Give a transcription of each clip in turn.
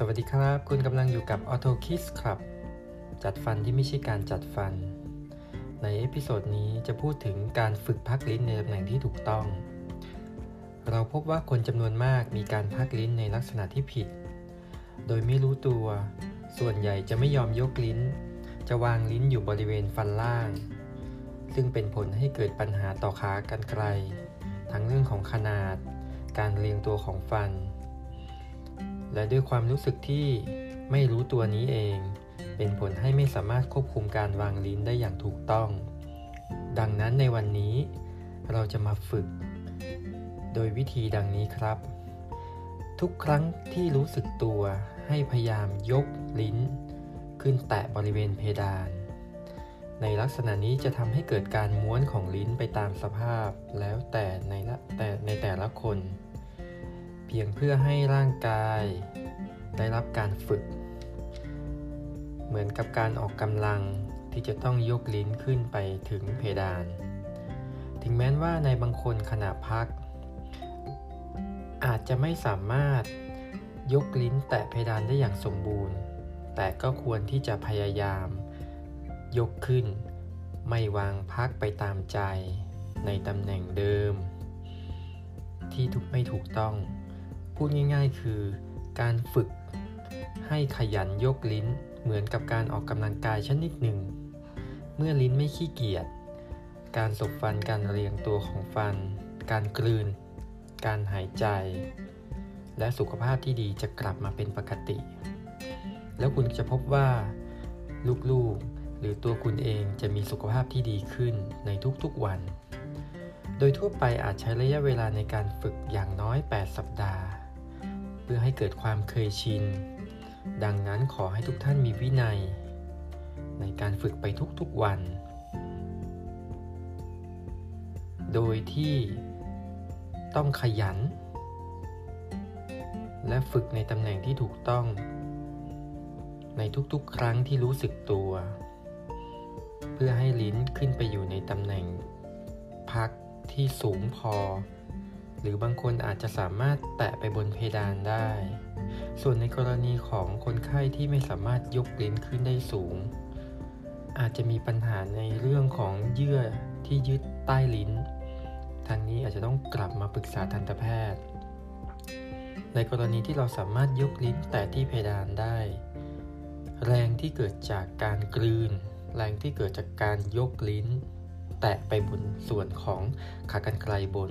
สวัสดีครับ คุณกำลังอยู่กับ Ortho Kids ครับจัดฟันที่ไม่ใช่การจัดฟัน ใน episode นี้จะพูดถึงการฝึกพักลิ้นในตำแหน่งที่ถูกต้อง เราพบว่าคนจำนวนมากมีการพักลิ้นในลักษณะที่ผิด โดยไม่รู้ตัว ส่วนใหญ่จะไม่ยอมยกลิ้น จะวางลิ้นอยู่บริเวณฟันล่าง ซึ่งเป็นผลให้เกิดปัญหาต่อขากรรไกรทั้งเรื่องของขนาด การเรียงตัวของฟัน และด้วยความรู้สึกที่ไม่รู้ตัวนี้เอง เป็นผลให้ไม่สามารถควบคุมการวางลิ้นได้อย่างถูกต้อง ดังนั้นในวันนี้เราจะมาฝึก โดยวิธีดังนี้ครับ ทุกครั้งที่รู้สึกตัวให้พยายามยกลิ้น ขึ้นแตะบริเวณเพดาน ในลักษณะนี้จะทำให้เกิดการม้วนของลิ้นไปตามสภาพแล้วแต่ในละแต่ในแต่ละคน เพียงเพื่อให้ร่างกาย ได้รับการฝึก เหมือนกับการออกกำลังที่จะต้องยกลิ้นขึ้นไปถึงเพดาน ถึงแม้ว่าในบางคนขณะพัก อาจจะไม่สามารถยกลิ้นแตะเพดานได้อย่างสมบูรณ์ แต่ก็ควรที่จะพยายาม ยกขึ้น ไม่วางพักไปตามใจ ในตำแหน่งเดิม ที่ทุกไม่ถูกต้อง พูดง่าย ๆ คือ การฝึกให้ขยันยกลิ้น เหมือนกับการออกกำลังกายชนิดหนึ่ง เมื่อลิ้นไม่ขี้เกียจ การสบฟันการเรียงตัวของฟัน การกลืน การหายใจ และสุขภาพที่ดีจะกลับมาเป็นปกติ แล้วคุณจะพบว่า ลูกๆ หรือตัวคุณเองจะมีสุขภาพที่ดีขึ้นในทุกๆวัน โดยทั่วไปอาจใช้ระยะเวลาในการฝึกอย่างน้อย 8 สัปดาห์ พื่อให้เกิดความเคยชิน ดังนั้นขอให้ทุกท่านมีวินัย ในการฝึกไปทุกๆวัน โดยที่ต้องขยัน และฝึกในตำแหน่งที่ถูกต้อง ในทุกๆ ครั้งที่รู้สึกตัว เพื่อให้ลิ้นขึ้นไปอยู่ในตำแหน่งพักที่สูงพอ หรือบางคนอาจจะสามารถแตะไปบนเพดานได้ ส่วนในกรณีของคนไข้ที่ไม่สามารถยกลิ้นขึ้นได้สูง อาจจะมีปัญหาในเรื่องของเยื่อที่ยึดใต้ลิ้น ทางนี้อาจจะต้องกลับมาปรึกษาทันตแพทย์ ในกรณีที่เราสามารถยกลิ้นแตะที่เพดานได้ แรงที่เกิดจากการกลืน แรงที่เกิดจากการยกลิ้น แตะไปบนส่วนของขากรรไกรบน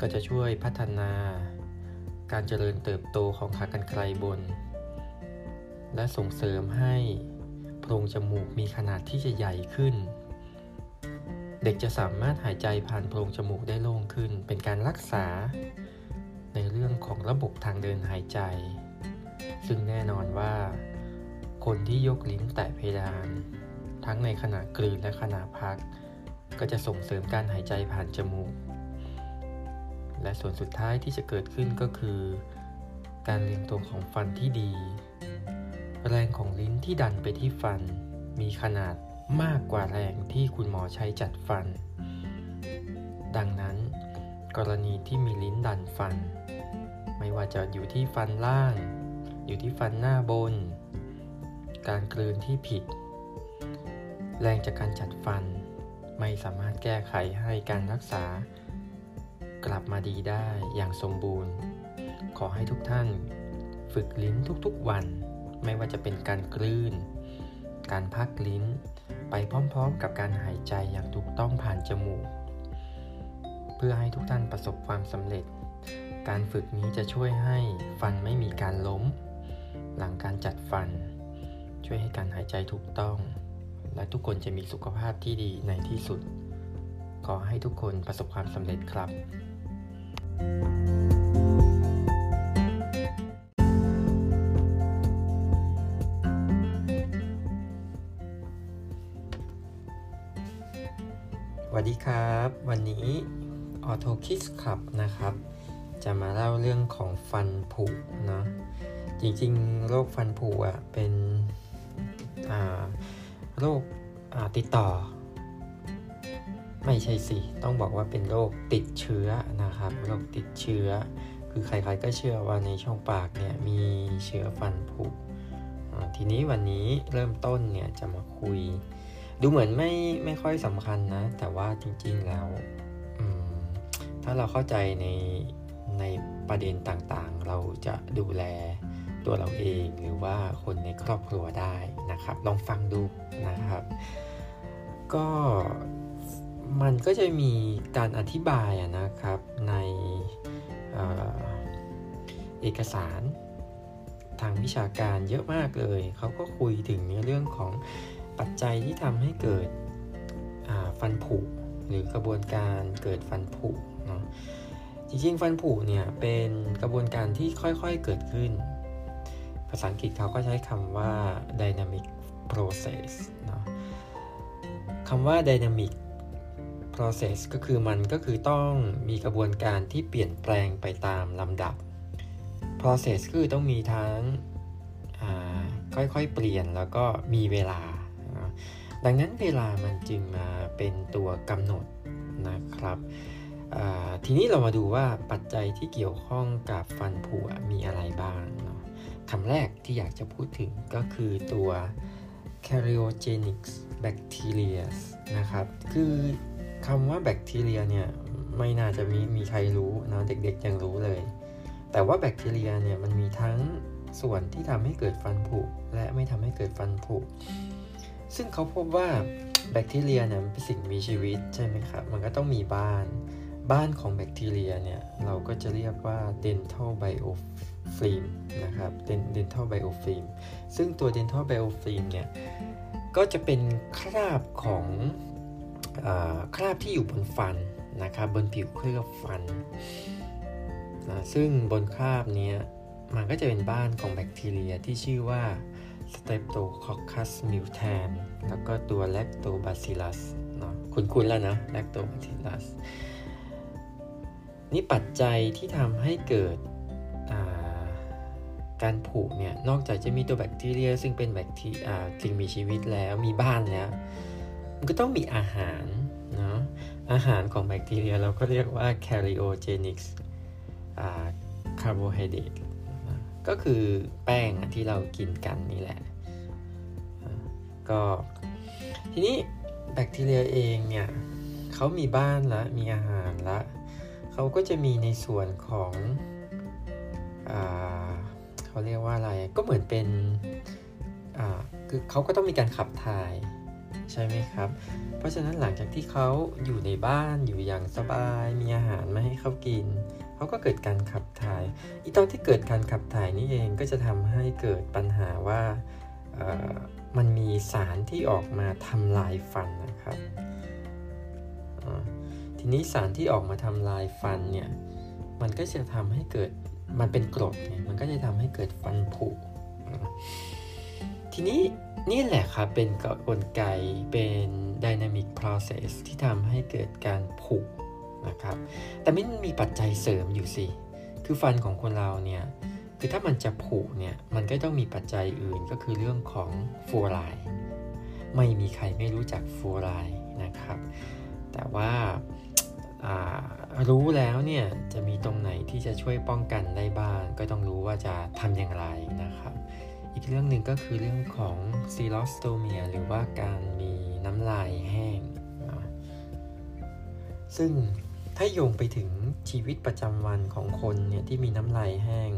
ก็จะช่วยพัฒนาการเจริญเติบโตของขากรรไกรบน และส่งเสริมให้โพรงจมูกมีขนาดที่จะใหญ่ขึ้น เด็กจะสามารถหายใจผ่านโพรงจมูกได้โล่งขึ้น เป็นการรักษาในเรื่องของระบบทางเดินหายใจ ซึ่งแน่นอนว่า คนที่ยกลิ้นแตะเพดาน ทั้งในขณะกลืนและขณะพัก ก็จะส่งเสริมการหายใจผ่านจมูก และส่วนสุดท้ายที่จะเกิดขึ้นก็คือ การเรียงตัวของฟันที่ดี แรงของลิ้นที่ดันไปที่ฟัน มีขนาดมากกว่าแรงที่คุณหมอใช้จัดฟัน ดังนั้น กรณีที่มีลิ้นดันฟัน ไม่ว่าจะอยู่ที่ฟันล่าง อยู่ที่ฟันหน้าบน การกลืนที่ผิด แรงจากการจัดฟัน ไม่สามารถแก้ไขให้การรักษา กลับมาดีได้อย่างสมบูรณ์ ขอให้ทุกท่าน ฝึกลิ้นทุกๆวัน ไม่ว่าจะเป็นการกลืน การพักลิ้น ไปพร้อมๆ กับการหายใจอย่างถูกต้องผ่านจมูก เพื่อให้ทุกท่านประสบความสำเร็จ การฝึกนี้จะช่วยให้ฟันไม่มีการล้ม หลังการจัดฟัน ช่วยให้การหายใจถูกต้อง และทุกคนจะมีสุขภาพที่ดีในที่สุดขอให้ทุกคนประสบความสำเร็จครับ วัสดีครับ วันนี้ Auto Kiss ครับนะครับ จะมาเล่าเรื่องของฟันผุเนาะจริงๆ โรคฟันผุอะเป็นโรคติดต่อ ไม่ใช่สิ ต้องบอกว่าเป็นโรคติดเชื้อนะครับ โรคติดเชื้อ คือใครๆก็เชื่อว่าในช่องปากเนี่ยมีเชื้อฟันผุ ทีนี้วันนี้เริ่มต้นเนี่ยจะมาคุย ดูเหมือนไม่ไม่ค่อยสำคัญนะ แต่ว่าจริงๆแล้วถ้าเราเข้าใจในในประเด็นต่างๆ เราจะดูแลตัวเราเองหรือว่าคนในครอบครัวได้นะครับ ลองฟังดูนะครับ ก็ มันก็จะมีการอธิบายนะครับในเอเอกสารทางวิชาการเยอะมากเลย เขาก็คุยถึงเรื่องของปัจจัยที่ทำให้เกิดฟันผุหรือกระบวนการเกิดฟันผุเนาะจริงๆ ฟันผุเนี่ยเป็นกระบวนการที่ค่อยๆเกิดขึ้น ภาษาอังกฤษเขาก็ใช้คำว่า dynamic process เนาะคำว่า dynamic process ก็คือมันก็คือต้องมีกระบวนการที่เปลี่ยนแปลงไปตามลำดับ process คือต้องมีทั้งค่อยๆ เปลี่ยนแล้วก็มีเวลา ดังนั้นเวลามันจึงมาเป็นตัวกำหนดนะครับ ทีนี้เรามาดูว่าปัจจัยที่เกี่ยวข้องกับฟันผุมีอะไรบ้างเนาะคำแรกที่อยากจะพูดถึงก็คือตัว Karyogenic bacteria นะครับ คือ คำว่าแบคทีเรียเนี่ยไม่น่าจะมีมีใครรู้นะเด็กๆยังรู้เลย แต่ว่าแบคทีเรียเนี่ยมันมีทั้งส่วนที่ทำให้เกิดฟันผุและไม่ทำให้เกิดฟันผุซึ่งเขาพบว่าแบคทีเรียเนี่ยเป็นสิ่งมีชีวิตใช่ไหมครับ มันก็ต้องมีบ้าน บ้านของแบคทีเรียเนี่ยเราก็จะเรียกว่า dental biofilm นะครับ dental biofilm ซึ่งตัว dental biofilm เนี่ยก็จะเป็นคราบของ คราบที่อยู่บนฟันนะครับบนผิวเคลือบฟันนะซึ่งบนคราบนี้มันก็จะเป็นบ้านของแบคทีเรียที่ชื่อว่า Streptococcus mutan แล้วก็ตัว Lactobacillus เนาะคุ้นๆแล้วนะ Lactobacillus นี่ปัจจัยที่ทำให้เกิดการผุเนี่ยนอกจากจะมีตัวแบคทีเรียซึ่งเป็นแบคทีสิ่งมีชีวิตแล้วมีบ้านแล้ว มันก็ต้องมีอาหารเนาะอาหารของแบคทีเรียเราก็เรียกว่า karyogenic carbohydrate ก็คือแป้งที่เรากินกันนี่แหละ ก็ทีนี้แบคทีเรียเองเนี่ยเขามีบ้านละมีอาหารละเขาก็จะมีในส่วนของอเขาเรียกว่าอะไรก็เหมือนเป็นคือเขาก็ต้องมีการขับถ่าย ใช่ไหมครับ เพราะฉะนั้นหลังจากที่เขาอยู่ในบ้านอยู่อย่างสบาย มีอาหารมาให้เขากิน เขาก็เกิดการขับถ่าย อีตอนที่เกิดการขับถ่ายนี่เองก็จะทำให้เกิดปัญหาว่ามันมีสารที่ออกมาทำลายฟันนะครับ ทีนี้สารที่ออกมาทำลายฟันเนี่ย มันก็จะทำให้เกิด มันเป็นกรดเนี่ย มันก็จะทำให้เกิดฟันผุ ทีนี้นี่แหละครับเป็นกลไกเป็น dynamic process ที่ทำให้เกิดการผุนะครับ แต่ไม่มีปัจจัยเสริมอยู่สิ คือฟันของคนเราเนี่ย คือถ้ามันจะผุเนี่ย มันก็ต้องมีปัจจัยอื่นก็คือเรื่องของฟูรด์ไม่มีใครไม่รู้จักฟูรด์นะครับ แต่ว่ารู้แล้วเนี่ยจะมีตรงไหนที่จะช่วยป้องกันได้บ้าง ก็ต้องรู้ว่าจะทำอย่างไรนะครับ อีกเรื่องหนึ่งก็คือเรื่องของซีลอสโตเมียหรือว่าการมีน้ำลายแห้ง ซึ่งถ้าโยงไปถึงชีวิตประจำวันของคนเนี่ยที่มีน้ำลายแห้ง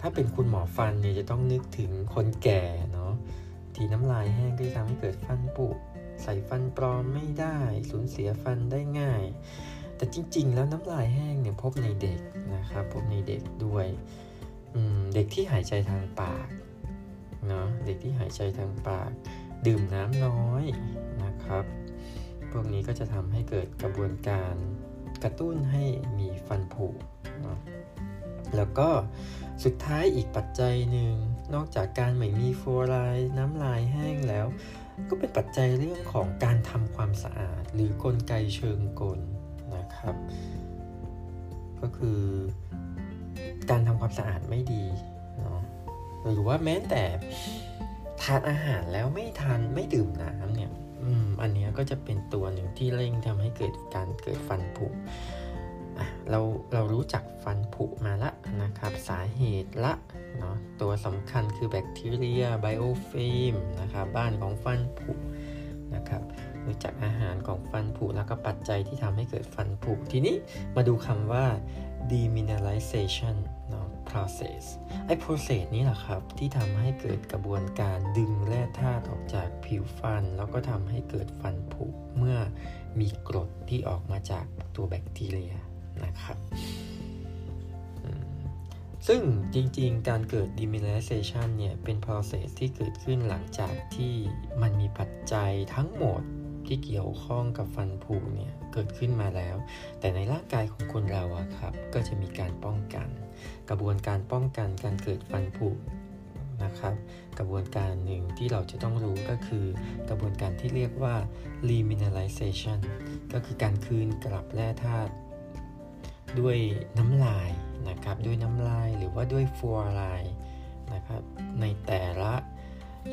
ถ้าเป็นคุณหมอฟันเนี่ยจะต้องนึกถึงคนแก่เนาะที่น้ำลายแห้งก็จะทำให้เกิดฟันผุใส่ฟันปลอมไม่ได้สูญเสียฟันได้ง่าย แต่จริง ๆ แล้วน้ำลายแห้งเนี่ยพบในเด็กนะครับพบในเด็กด้วยเด็กที่หายใจทางปาก เนาะเด็กที่หายใจทางปาก ดื่มน้ำน้อยนะครับ พวกนี้ก็จะทำให้เกิดกระบวนการกระตุ้นให้มีฟันผุเนาะแล้วก็สุดท้ายอีกปัจจัยหนึ่งนอกจากการไม่มีฟัวไลด์น้ำลายแห้งแล้ว ก็เป็นปัจจัยเรื่องของการทำความสะอาด หรือกลไกเชิงกลนะครับ ก็คือการทำความสะอาดไม่ดี หรือว่าแม้แต่ทานอาหารแล้วไม่ทานไม่ดื่มน้ำเนี่ยอืมอันนี้ก็จะเป็นตัวหนึ่งที่เร่งทำให้เกิดการเกิดฟันผุเราเรารู้จักฟันผุมาละนะครับ สาเหตุละเนาะตัวสำคัญคือแบคทีเรียไบโอฟิล์มนะครับบ้านของฟันผุนะครับรู้จักอาหารของฟันผุแล้วก็ปัจจัยที่ทำให้เกิดฟันผุทีนี้มาดูคำว่า demineralization เนาะ process ไอ้ process นี้แหละครับ ที่ทำให้เกิดกระบวนการดึงแร่ธาตุออกจากผิวฟัน แล้วก็ทำให้เกิดฟันผุเมื่อมีกรดที่ออกมาจากตัวแบคทีเรียนะครับ ซึ่งจริงๆ การเกิด demineralization เนี่ย เป็น process ที่เกิดขึ้นหลังจากที่มันมีปัจจัยทั้งหมดที่เกี่ยวข้องกับฟันผุเนี่ย เกิดขึ้นมาแล้ว แต่ในร่างกายของคนเราอะครับ ก็จะมีการป้องกัน กระบวนการป้องกันการเกิดฟันผุนะครับ กระบวนการหนึ่งที่เราจะต้องรู้ก็คือกระบวนการที่เรียกว่า remineralization ก็คือการคืนกลับแร่ธาตุด้วยน้ำลายนะครับ ด้วยน้ำลายหรือว่าด้วยฟัวไลน์นะครับ ในแต่ละ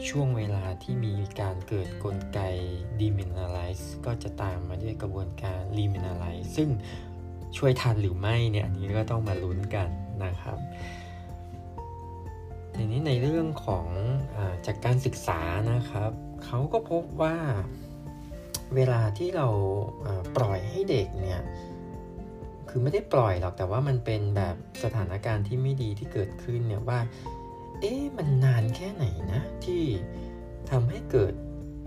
ช่วงเวลาที่มีการเกิดกลไก demineralize ก็จะตามมาด้วยกระบวนการ remineralize ซึ่งช่วยทันหรือไม่เนี่ยอันนี้ก็ต้องมาลุ้นกันนะครับทีนี้ในเรื่องของอจากการศึกษานะครับเขาก็พบว่าเวลาที่เราปล่อยให้เด็กเนี่ยคือไม่ได้ปล่อยหรอกแต่ว่ามันเป็นแบบสถานการณ์ที่ไม่ดีที่เกิดขึ้นเนี่ยว่า เอ๊ะมันนานแค่ไหนนะที่ทำให้เกิด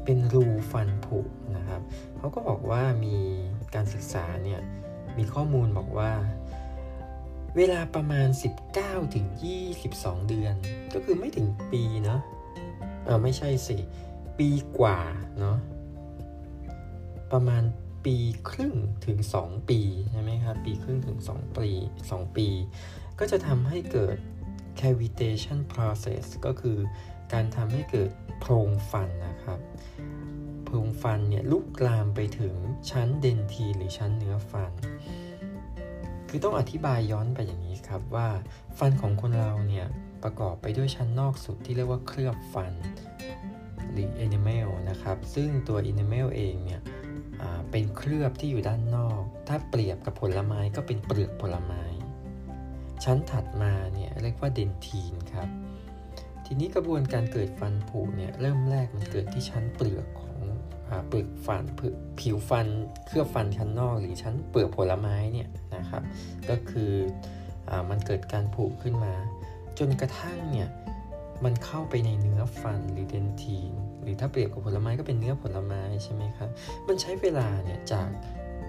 เป็นรูฟันผุนะครับเขาก็บอกว่ามีการศึกษาเนี่ยมีข้อมูลบอกว่า เวลาประมาณ 19ถึง22 เดือน ก็คือไม่ถึงปีเนาะเออไม่ใช่สิปีกว่าเนาะประมาณปีครึ่งถึง 2 ปีใช่ไหมครับปีครึ่งถึง 2 ปี 2 ปี ก็จะทำให้เกิด cavitation process ก็คือการทำให้เกิดโพรงฟันนะครับ โพรงฟันเนี่ยลุกลามไปถึงชั้นเดนทีหรือชั้นเนื้อฟัน คือต้องอธิบายย้อนไปอย่างนี้ครับว่าฟันของคนเราเนี่ยประกอบไปด้วยชั้นนอกสุดที่เรียกว่าเคลือบฟันหรือ enamel นะครับ ซึ่งตัว enamel เองเนี่ยเป็นเคลือบที่อยู่ด้านนอก ถ้าเปรียบกับผลไม้ก็เป็นเปลือกผลไม้ ชั้นถัดมาเนี่ยเรียกว่าเดนทีนครับ ทีนี้กระบวนการเกิดฟันผุเนี่ยเริ่มแรกมันเกิดที่ชั้นเปลือกของเปลือกฟันผิวฟันเคลือบฟันชั้นนอกหรือชั้นเปลือกผลไม้เนี่ยนะครับ ก็คืออมันเกิดการผุขึ้นมา จนกระทั่งเนี่ยมันเข้าไปในเนื้อฟันหรือเดนทีน หรือถ้าเปรียบกับผลไม้ก็เป็นเนื้อผลไม้ใช่ไหมครับ มันใช้เวลาเนี่ยจาก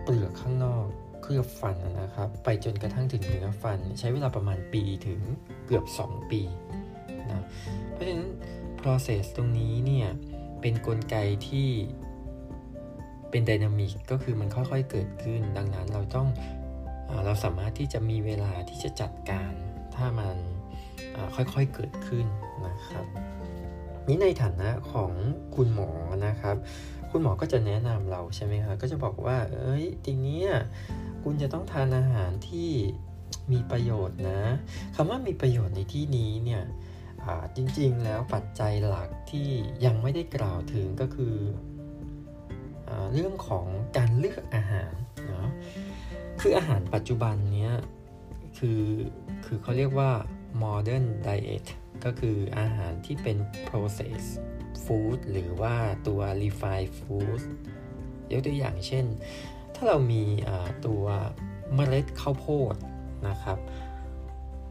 เปลือกข้างนอก เคลือบฟันนะครับ ไปจนกระทั่งถึงเนื้อฟัน ใช้เวลาประมาณปีถึงเกือบ 2 ปีนะเพราะฉะนั้น process ตรงนี้เนี่ยเป็นนกลไกที่เป็นดินามิกก็คือมันค่อยๆเกิดขึ้น ดังนั้นเราต้องเราสามารถที่จะมีเวลาที่จะจัดการถ้ามันค่อยๆเกิดขึ้นนะครับนี้ในฐานะของคุณหมอนะครับ คุณหมอก็จะแนะนำเราใช่ไหมครับก็จะบอกว่า เอ้ยทีนี้คุณจะต้องทานอาหารที่มีประโยชน์นะคำว่ามีประโยชน์ในที่นี้เนี่ยจริงๆแล้วปัจจัยหลักที่ยังไม่ได้กล่าวถึงก็คืออเรื่องของการเลือกอาหารเนาะคืออาหารปัจจุบันเนี้ยคือคือเขาเรียกว่า modern diet ก็คืออาหารที่เป็น process processed food หรือว่าตัว refined food ยกตัวอย่างเช่น ถ้าเรามีตัวเมล็ดข้าวโพดนะครับ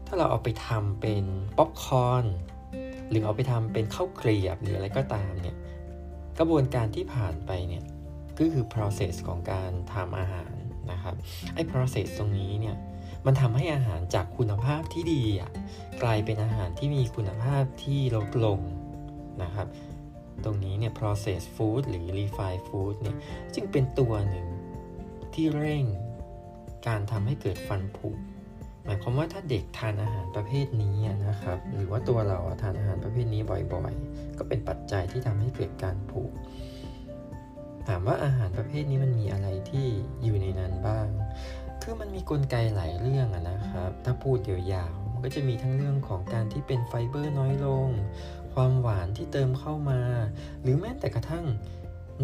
ถ้าเราเอาไปทำเป็นป๊อปคอร์นหรือเอาไปทำเป็นข้าวเกลียบหรืออะไรก็ตามเนี่ยกระบวนการที่ผ่านไปเนี่ยก็คือ process ของการทำอาหารนะครับไอ้ process ตรงนี้เนี่ยมันทำให้อาหารจากคุณภาพที่ดีอะกลายเป็นอาหารที่มีคุณภาพที่ลดลงนะครับ ตรงนี้เนี่ย process food หรือ refined food เนี่ยจึงเป็นตัวหนึ่งที่เร่งการทำให้เกิดฟันผุ หมายความว่าถ้าเด็กทานอาหารประเภทนี้นะครับ หรือว่าตัวเราทานอาหารประเภทนี้บ่อยๆ ก็เป็นปัจจัยที่ทำให้เกิดการผุ ถามว่าอาหารประเภทนี้มันมีอะไรที่อยู่ในนั้นบ้าง คือมันมีกลไกหลายเรื่องนะครับ ถ้าพูดยาวๆมันก็จะมีทั้งเรื่องของการที่เป็นไฟเบอร์น้อยลง ความหวานที่เติมเข้ามา หรือแม้แต่กระทั่ง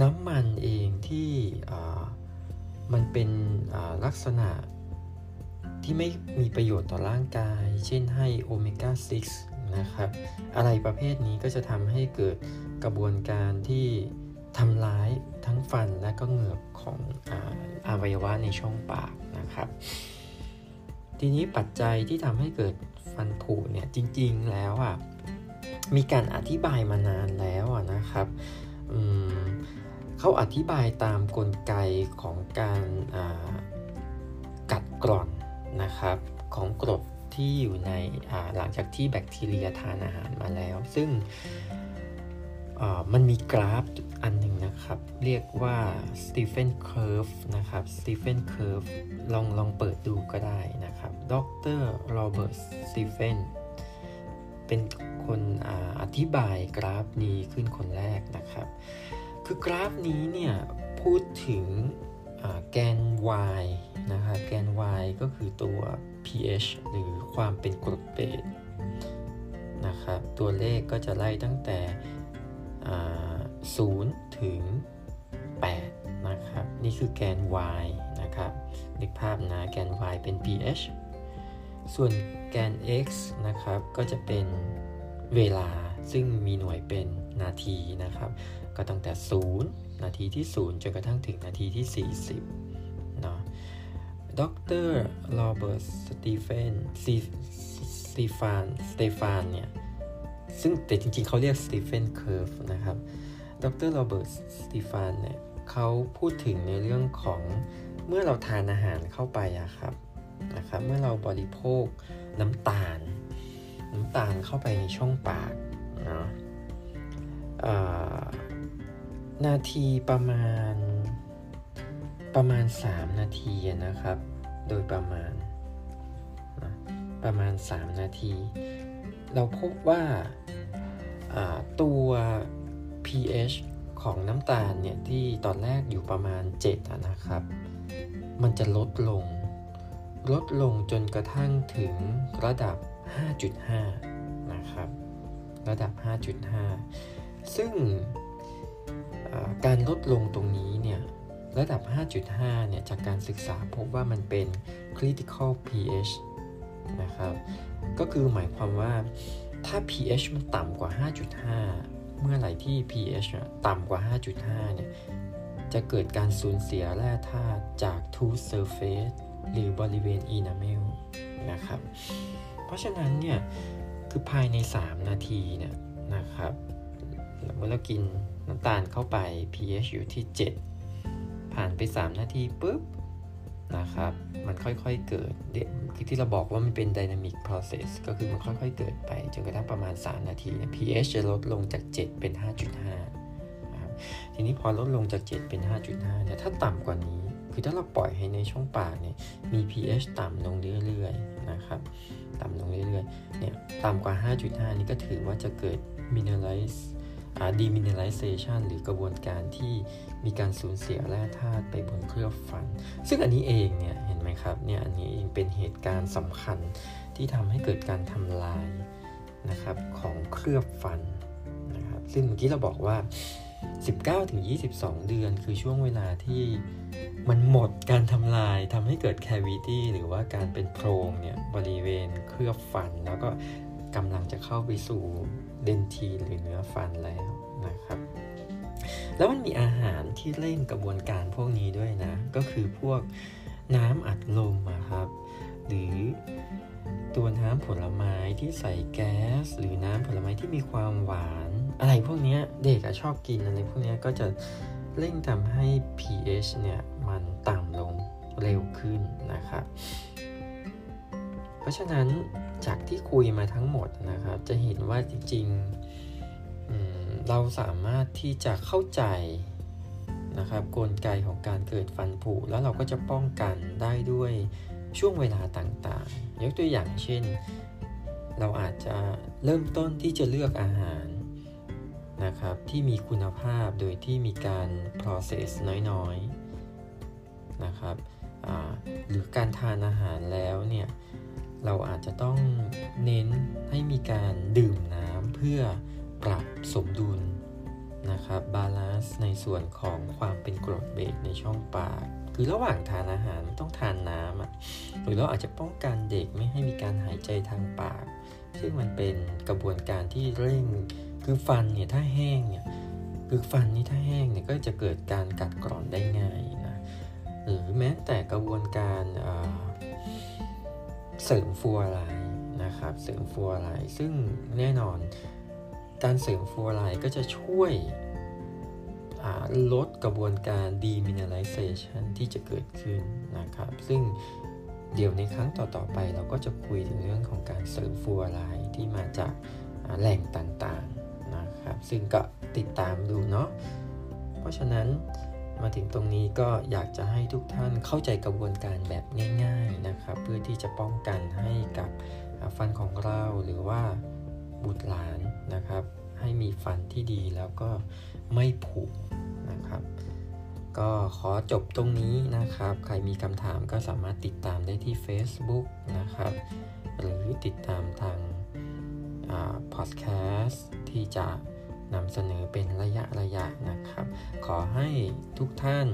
น้ำมันเองที่มันเป็นลักษณะที่ไม่มีประโยชน์ต่อร่างกาย เช่นให้โอเมก้า 6 นะครับ อะไรประเภทนี้ก็จะทำให้เกิดกระบวนการที่ทำร้ายทั้งฟันและก็เหงือกของอวัยวะในช่องปากนะครับ ทีนี้ปัจจัยที่ทำให้เกิดฟันผุเนี่ยจริงๆแล้วอะ มีการอธิบายมานานแล้วนะครับเขาอธิบายตามกลไกของการกัดกร่อนนะครับของกรดที่อยู่ในหลังจากที่แบคทีเรียทานอาหารมาแล้ว ซึ่งมันมีกราฟอันหนึ่งนะครับ เรียกว่า Stephen Curve นะครับ Stephen Curve ลองลองเปิดดูก็ได้นะครับ ดรโรเบิร์ตสตีเฟน เป็นคนออธิบายกราฟนี้ขึ้นคนแรกนะครับ คือกราฟนี้เนี่ยพูดถึงแกน y นะครับแกน y ก็คือตัว pH หรือความเป็นกรดเบสนะครับตัวเลขก็จะไล่ตั้งแต่ 0 ถึง 8 นะครับ นี่คือแกน y นะครับนึกภาพนะแกน y เป็น pH ส่วนแกน x นะครับ ก็จะเป็นเวลาซึ่งมีหน่วยเป็นนาทีนะครับ ก็ตั้งแต่ 0 นาทีที่ 0 จนกระทั่งถึงนาทีที่ 40เนาะดรโรเบิร์ตสตีเฟนสตีฟานสเตฟานเนี่ย ซึ่งแต่จริงๆเขาเรียกสตีเฟน curve นะครับ ดรโรเบิร์ตสตีฟานเนี่ยเขาพูดถึงในเรื่องของเมื่อเราทานอาหารเข้าไปอะครับ นะครับ เมื่อเราบริโภคน้ำตาล น้ำตาลเข้าไปในช่องปากเนาะนาทีประมาณประมาณ 3 นาทีนะครับ โดยประมาณนะประมาณ 3 นาที เราพบว่าตัว pH ของน้ำตาลเนี่ยที่ตอนแรกอยู่ประมาณ 7 นะครับ มันจะลดลง ลดลงจนกระทั่งถึงระดับ 5.5 นะครับ ระดับ 5.5 ซึ่งการลดลงตรงนี้เนี่ยระดับ 5.5 เนี่ย จากการศึกษาพบว่ามันเป็น critical pH นะครับ ก็คือหมายความว่าถ้า pH มันต่ำกว่า 5.5 เมื่อไหร่ที่ pH ต่ำกว่า 5.5 เนี่ย จะเกิดการสูญเสียแร่ธาตุจาก tooth surface หรือบริเวณอีนาเมลนะครับ เพราะฉะนั้นเนี่ยคือภายใน 3 นาทีเนี่ยนะครับเมื่อเรากินน้ำตาลเข้าไป pH อยู่ที่ 7 ผ่านไป 3 นาทีปุ๊บนะครับมันค่อยๆเกิดคือที่เราบอกว่ามันเป็น dynamic process ก็คือมันค่อยๆเกิดไป จนกระทั่งประมาณ 3 นาทีเนี่ย pH จะลดลงจาก 7 เป็น 5.5ทีนี้พอลดลงจาก 7 เป็น 5.5เนี่ยถ้าต่ำกว่านี้ คือถ้าเราปล่อยให้ในช่องปากเนี่ยมี pH ต่ำลงเรื่อยๆนะครับต่ำลงเรื่อยๆเนี่ยต่ำกว่า 5.5 นี่ก็ถือว่าจะเกิด mineralize demineralization หรือกระบวนการที่มีการสูญเสียแร่ธาตุไปบนเคลือบฟัน ซึ่งอันนี้เองเนี่ยเห็นไหมครับเนี่ยอันนี้เองเป็นเหตุการณ์สำคัญที่ทำให้เกิดการทำลายนะครับของเคลือบฟันนะครับซึ่งเมื่อกี้เราบอกว่า 19-22 เดือนคือช่วงเวลาที่มันหมดการทำลายทำให้เกิด cavity หรือว่าการเป็นโพรงเนี่ยบริเวณเคลือบฟัน แล้วก็กำลังจะเข้าไปสู่เดนทีหรือเนื้อฟันแล้วนะครับ แล้วมันมีอาหารที่เร่งกระบวนการพวกนี้ด้วยนะ ก็คือพวกน้ำอัดลมครับ หรือตัวน้ำผลไม้ที่ใส่แก๊ส หรือน้ำผลไม้ที่มีความหวาน อะไรพวกนี้เด็กชอบกินอะไรพวกนี้ก็จะเร่งทำให้ pH เนี่ยมันต่ำลงเร็วขึ้นนะครับเพราะฉะนั้นจากที่คุยมาทั้งหมดนะครับ จะเห็นว่าจริงๆเราสามารถที่จะเข้าใจนะครับกลไกของการเกิดฟันผุแล้วเราก็จะป้องกันได้ด้วยช่วงเวลาต่างๆ ยกตัวอย่างเช่น เราอาจจะเริ่มต้นที่จะเลือกอาหาร นะครับที่มีคุณภาพโดยที่มีการ process น้อยๆนะครับหรือการทานอาหารแล้วเนี่ยเราอาจจะต้องเน้นให้มีการดื่มน้ำเพื่อปรับสมดุลนะครับ balance ในส่วนของความเป็นกรดเบสในช่องปาก คือระหว่างทานอาหารต้องทานน้ำหรือเราอาจจะป้องกันเด็กไม่ให้มีการหายใจทางปาก ซึ่งมันเป็นกระบวนการที่เร่ง คือฟันเนี่ยถ้าแห้งเนี่ยคือฟันนี่ถ้าแห้งเนี่ยก็จะเกิดการกัดกร่อนได้ง่ายนะหรือแม้แต่กระบวนการเสริมฟัวไลนะครับเสริมฟัวไลซึ่งแน่นอนการเสริมฟัวไลก็จะช่วยลดกระบวนการ demineralization ที่จะเกิดขึ้นนะครับ ซึ่งเดี๋ยวในครั้งต่อๆไปเราก็จะคุยถึงเรื่องของการเสริมฟัวไลที่มาจากแหล่งต่างๆ ครับซึ่งก็ติดตามดูเนาะเพราะฉะนั้นมาถึงตรงนี้ก็อยากจะให้ทุกท่านเข้าใจกระบวนการแบบง่ายๆนะครับ เพื่อที่จะป้องกันให้กับฟันของเราหรือว่าบุตรหลานนะครับ ให้มีฟันที่ดีแล้วก็ไม่ผุนะครับ ก็ขอจบตรงนี้นะครับ ใครมีคำถามก็สามารถติดตามได้ที่ Facebook นะครับ หรือติดตามทางพอดแคสต์ ที่จะนำเสนอเป็นระยะระยะนะครับ ขอให้ทุกท่าน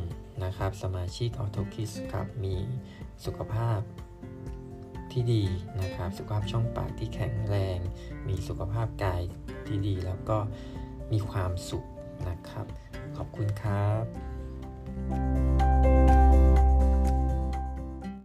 นะครับ สมาชิกออโตคิสครับมีสุขภาพที่ดีนะครับ สุขภาพช่องปากที่แข็งแรง มีสุขภาพกายที่ดี แล้วก็มีความสุขนะครับ ขอบคุณครับ